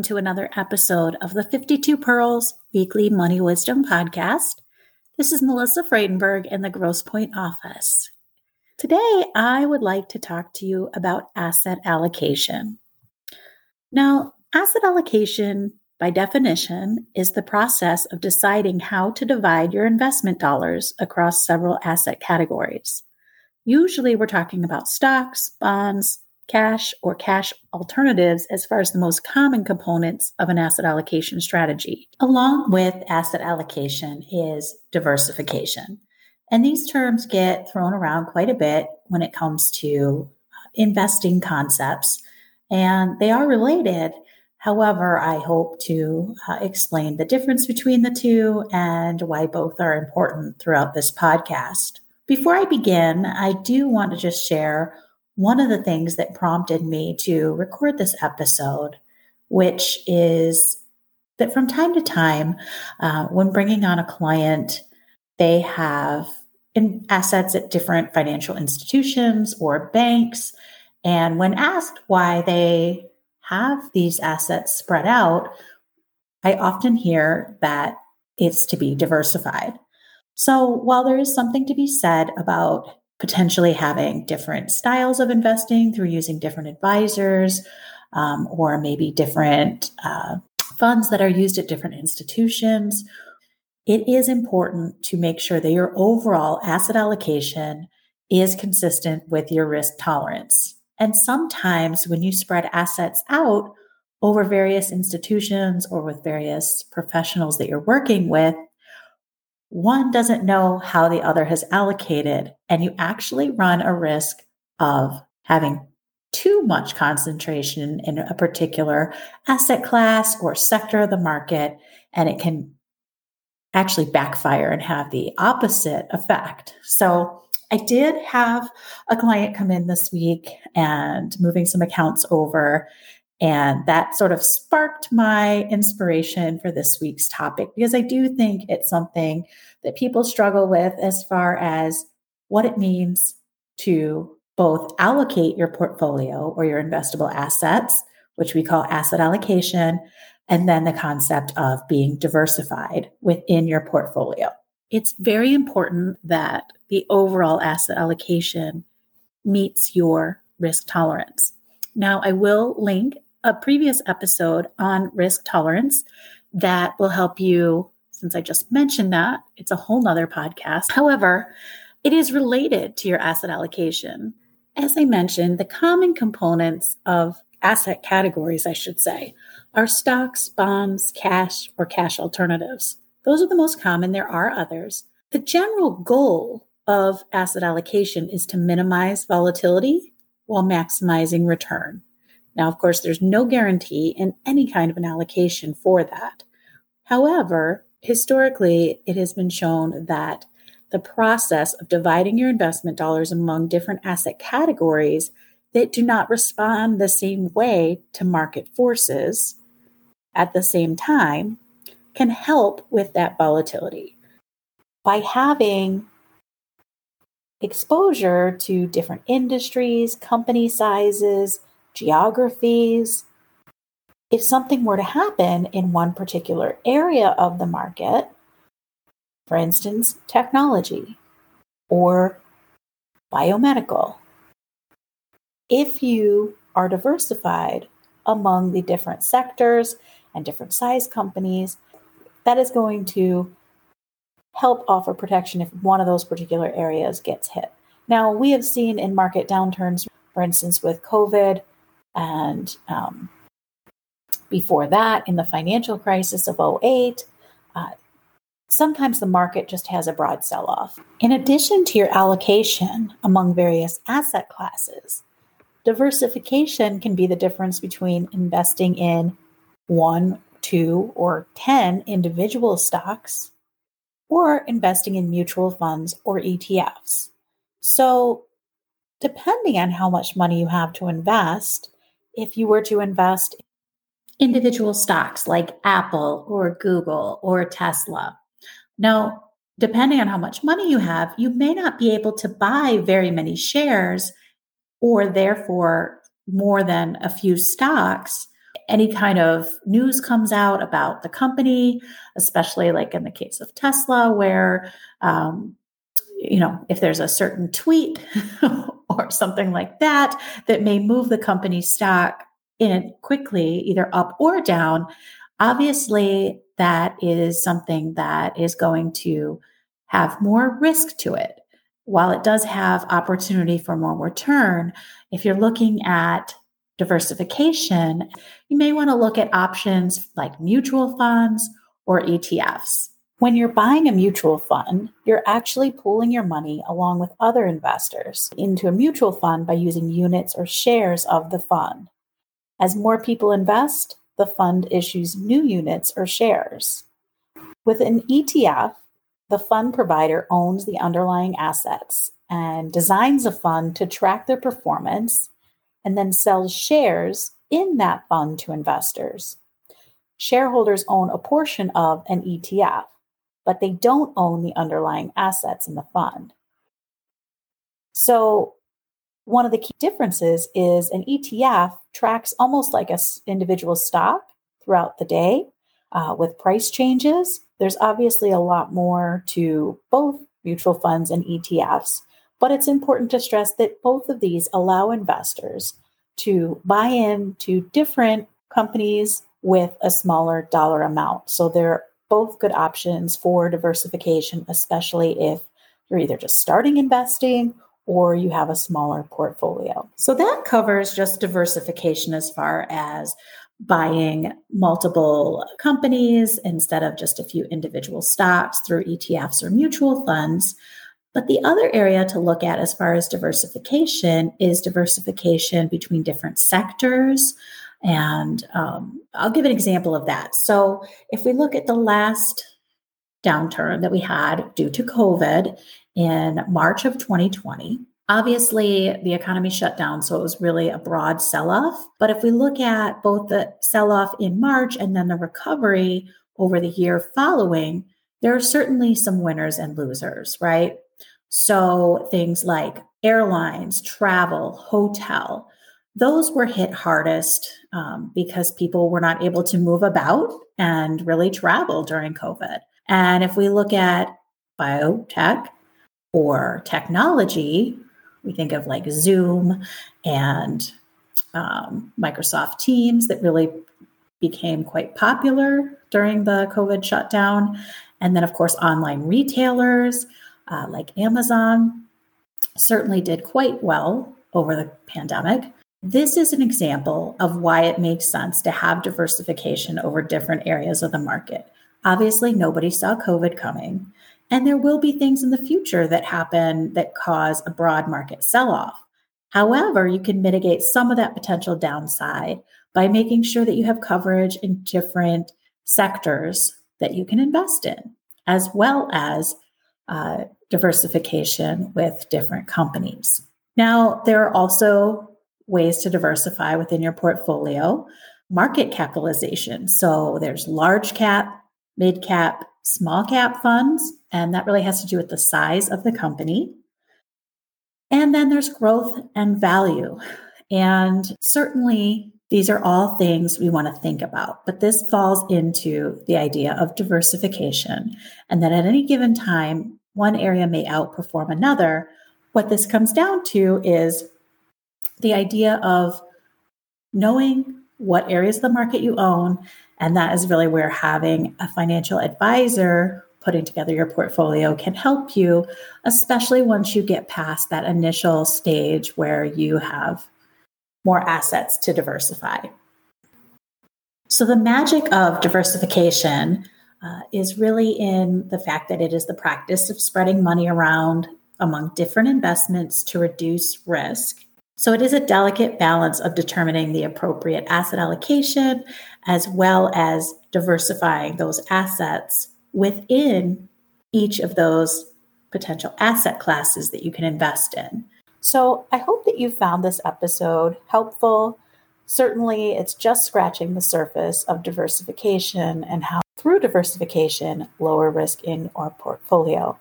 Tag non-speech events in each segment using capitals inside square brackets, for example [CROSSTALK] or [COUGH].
Welcome to another episode of the 52 Pearls Weekly Money Wisdom Podcast. This is Melissa Friedenberg in the Grosse Pointe office. Today, I would like to talk to you about asset allocation. Now, asset allocation by definition, is the process of deciding how to divide your investment dollars across several asset categories. Usually, we're talking about stocks, bonds, cash, or cash alternatives as far as the most common components of an asset allocation strategy. Along with asset allocation is diversification. And these terms get thrown around quite a bit when it comes to investing concepts, and they are related However, I hope to uh, explain the difference between the two and why both are important throughout this podcast. Before I begin, I do want to just share one of the things that prompted me to record this episode, which is that from time to time, uh, when bringing on a client, they have in assets at different financial institutions or banks. And when asked why they have these assets spread out, I often hear that it's to be diversified. So while there is something to be said about potentially having different styles of investing through using different advisors um, or maybe different uh, funds that are used at different institutions, it is important to make sure that your overall asset allocation is consistent with your risk tolerance. And sometimes when you spread assets out over various institutions or with various professionals that you're working with, one doesn't know how the other has allocated, and you actually run a risk of having too much concentration in a particular asset class or sector of the market, and it can actually backfire and have the opposite effect. So, I did have a client come in this week and moving some accounts over. And that sort of sparked my inspiration for this week's topic because I do think it's something that people struggle with as far as what it means to both allocate your portfolio or your investable assets, which we call asset allocation, and then the concept of being diversified within your portfolio it's very important that the overall asset allocation meets your risk tolerance. Now, I will link a previous episode on risk tolerance that will help you. Since I just mentioned that, it's a whole nother podcast. However, it is related to your asset allocation. As I mentioned, the common components of asset categories, I should say, are stocks, bonds, cash, or cash alternatives. Those are the most common. There are others. The general goal of asset allocation is to minimize volatility while maximizing return. Now, of course, there's no guarantee in any kind of an allocation for that. However, historically, it has been shown that the process of dividing your investment dollars among different asset categories that do not respond the same way to market forces at the same time can help with that volatility. By having exposure to different industries, company sizes, geographies, if something were to happen in one particular area of the market, for instance, technology or biomedical, if you are diversified among the different sectors and different size companies, that is going to help offer protection if one of those particular areas gets hit. Now, we have seen in market downturns, for instance, with COVID and um, before that in the financial crisis of 08, uh, sometimes the market just has a broad sell off. In addition to your allocation among various asset classes, diversification can be the difference between investing in one, two, or 10 individual stocks or investing in mutual funds or ETFs. So, depending on how much money you have to invest, if you were to invest individual stocks like Apple or Google or Tesla. Now, depending on how much money you have, you may not be able to buy very many shares or therefore more than a few stocks. Any kind of news comes out about the company, especially like in the case of Tesla, where, um, you know, if there's a certain tweet [LAUGHS] or something like that that may move the company stock in quickly, either up or down, obviously that is something that is going to have more risk to it. While it does have opportunity for more return, if you're looking at diversification, you may want to look at options like mutual funds or ETFs. When you're buying a mutual fund, you're actually pooling your money along with other investors into a mutual fund by using units or shares of the fund. As more people invest, the fund issues new units or shares. With an ETF, the fund provider owns the underlying assets and designs a fund to track their performance and then sells shares in that fund to investors. Shareholders own a portion of an ETF, but they don't own the underlying assets in the fund. So, one of the key differences is an ETF tracks almost like an individual stock throughout the day uh, with price changes. There's obviously a lot more to both mutual funds and ETFs, but it's important to stress that both of these allow investors to buy into different companies with a smaller dollar amount. So they're both good options for diversification, especially if you're either just starting investing or you have a smaller portfolio. So that covers just diversification as far as buying multiple companies instead of just a few individual stocks through ETFs or mutual funds. But the other area to look at as far as diversification is diversification between different sectors. And um, I'll give an example of that. So if we look at the last downturn that we had due to COVID in March of 2020, Obviously, the economy shut down, so it was really a broad sell off. But if we look at both the sell off in March and then the recovery over the year following, there are certainly some winners and losers, right? So things like airlines, travel, hotel, those were hit hardest um, because people were not able to move about and really travel during COVID. And if we look at biotech or technology, we think of like Zoom and um, Microsoft Teams that really became quite popular during the COVID shutdown. And then, of course, online retailers uh, like Amazon certainly did quite well over the pandemic. This is an example of why it makes sense to have diversification over different areas of the market. Obviously, nobody saw COVID coming. And there will be things in the future that happen that cause a broad market sell off. However, you can mitigate some of that potential downside by making sure that you have coverage in different sectors that you can invest in, as well as uh, diversification with different companies. Now, there are also ways to diversify within your portfolio market capitalization. So there's large cap, mid cap, small cap funds, and that really has to do with the size of the company. And then there's growth and value. And certainly, these are all things we want to think about, but this falls into the idea of diversification and that at any given time, one area may outperform another. What this comes down to is the idea of knowing what areas of the market you own and that is really where having a financial advisor putting together your portfolio can help you, especially once you get past that initial stage where you have more assets to diversify. So, the magic of diversification uh, is really in the fact that it is the practice of spreading money around among different investments to reduce risk. So it is a delicate balance of determining the appropriate asset allocation as well as diversifying those assets within each of those potential asset classes that you can invest in. So I hope that you found this episode helpful. Certainly, it's just scratching the surface of diversification and how, through diversification, lower risk in our portfolio.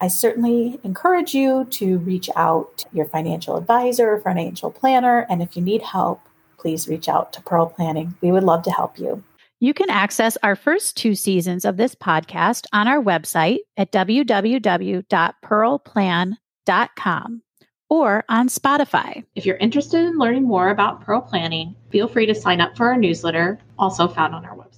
I certainly encourage you to reach out to your financial advisor, financial planner, and if you need help, please reach out to Pearl Planning. We would love to help you. You can access our first two seasons of this podcast on our website at www.pearlplan.com or on Spotify. If you're interested in learning more about Pearl Planning, feel free to sign up for our newsletter, also found on our website.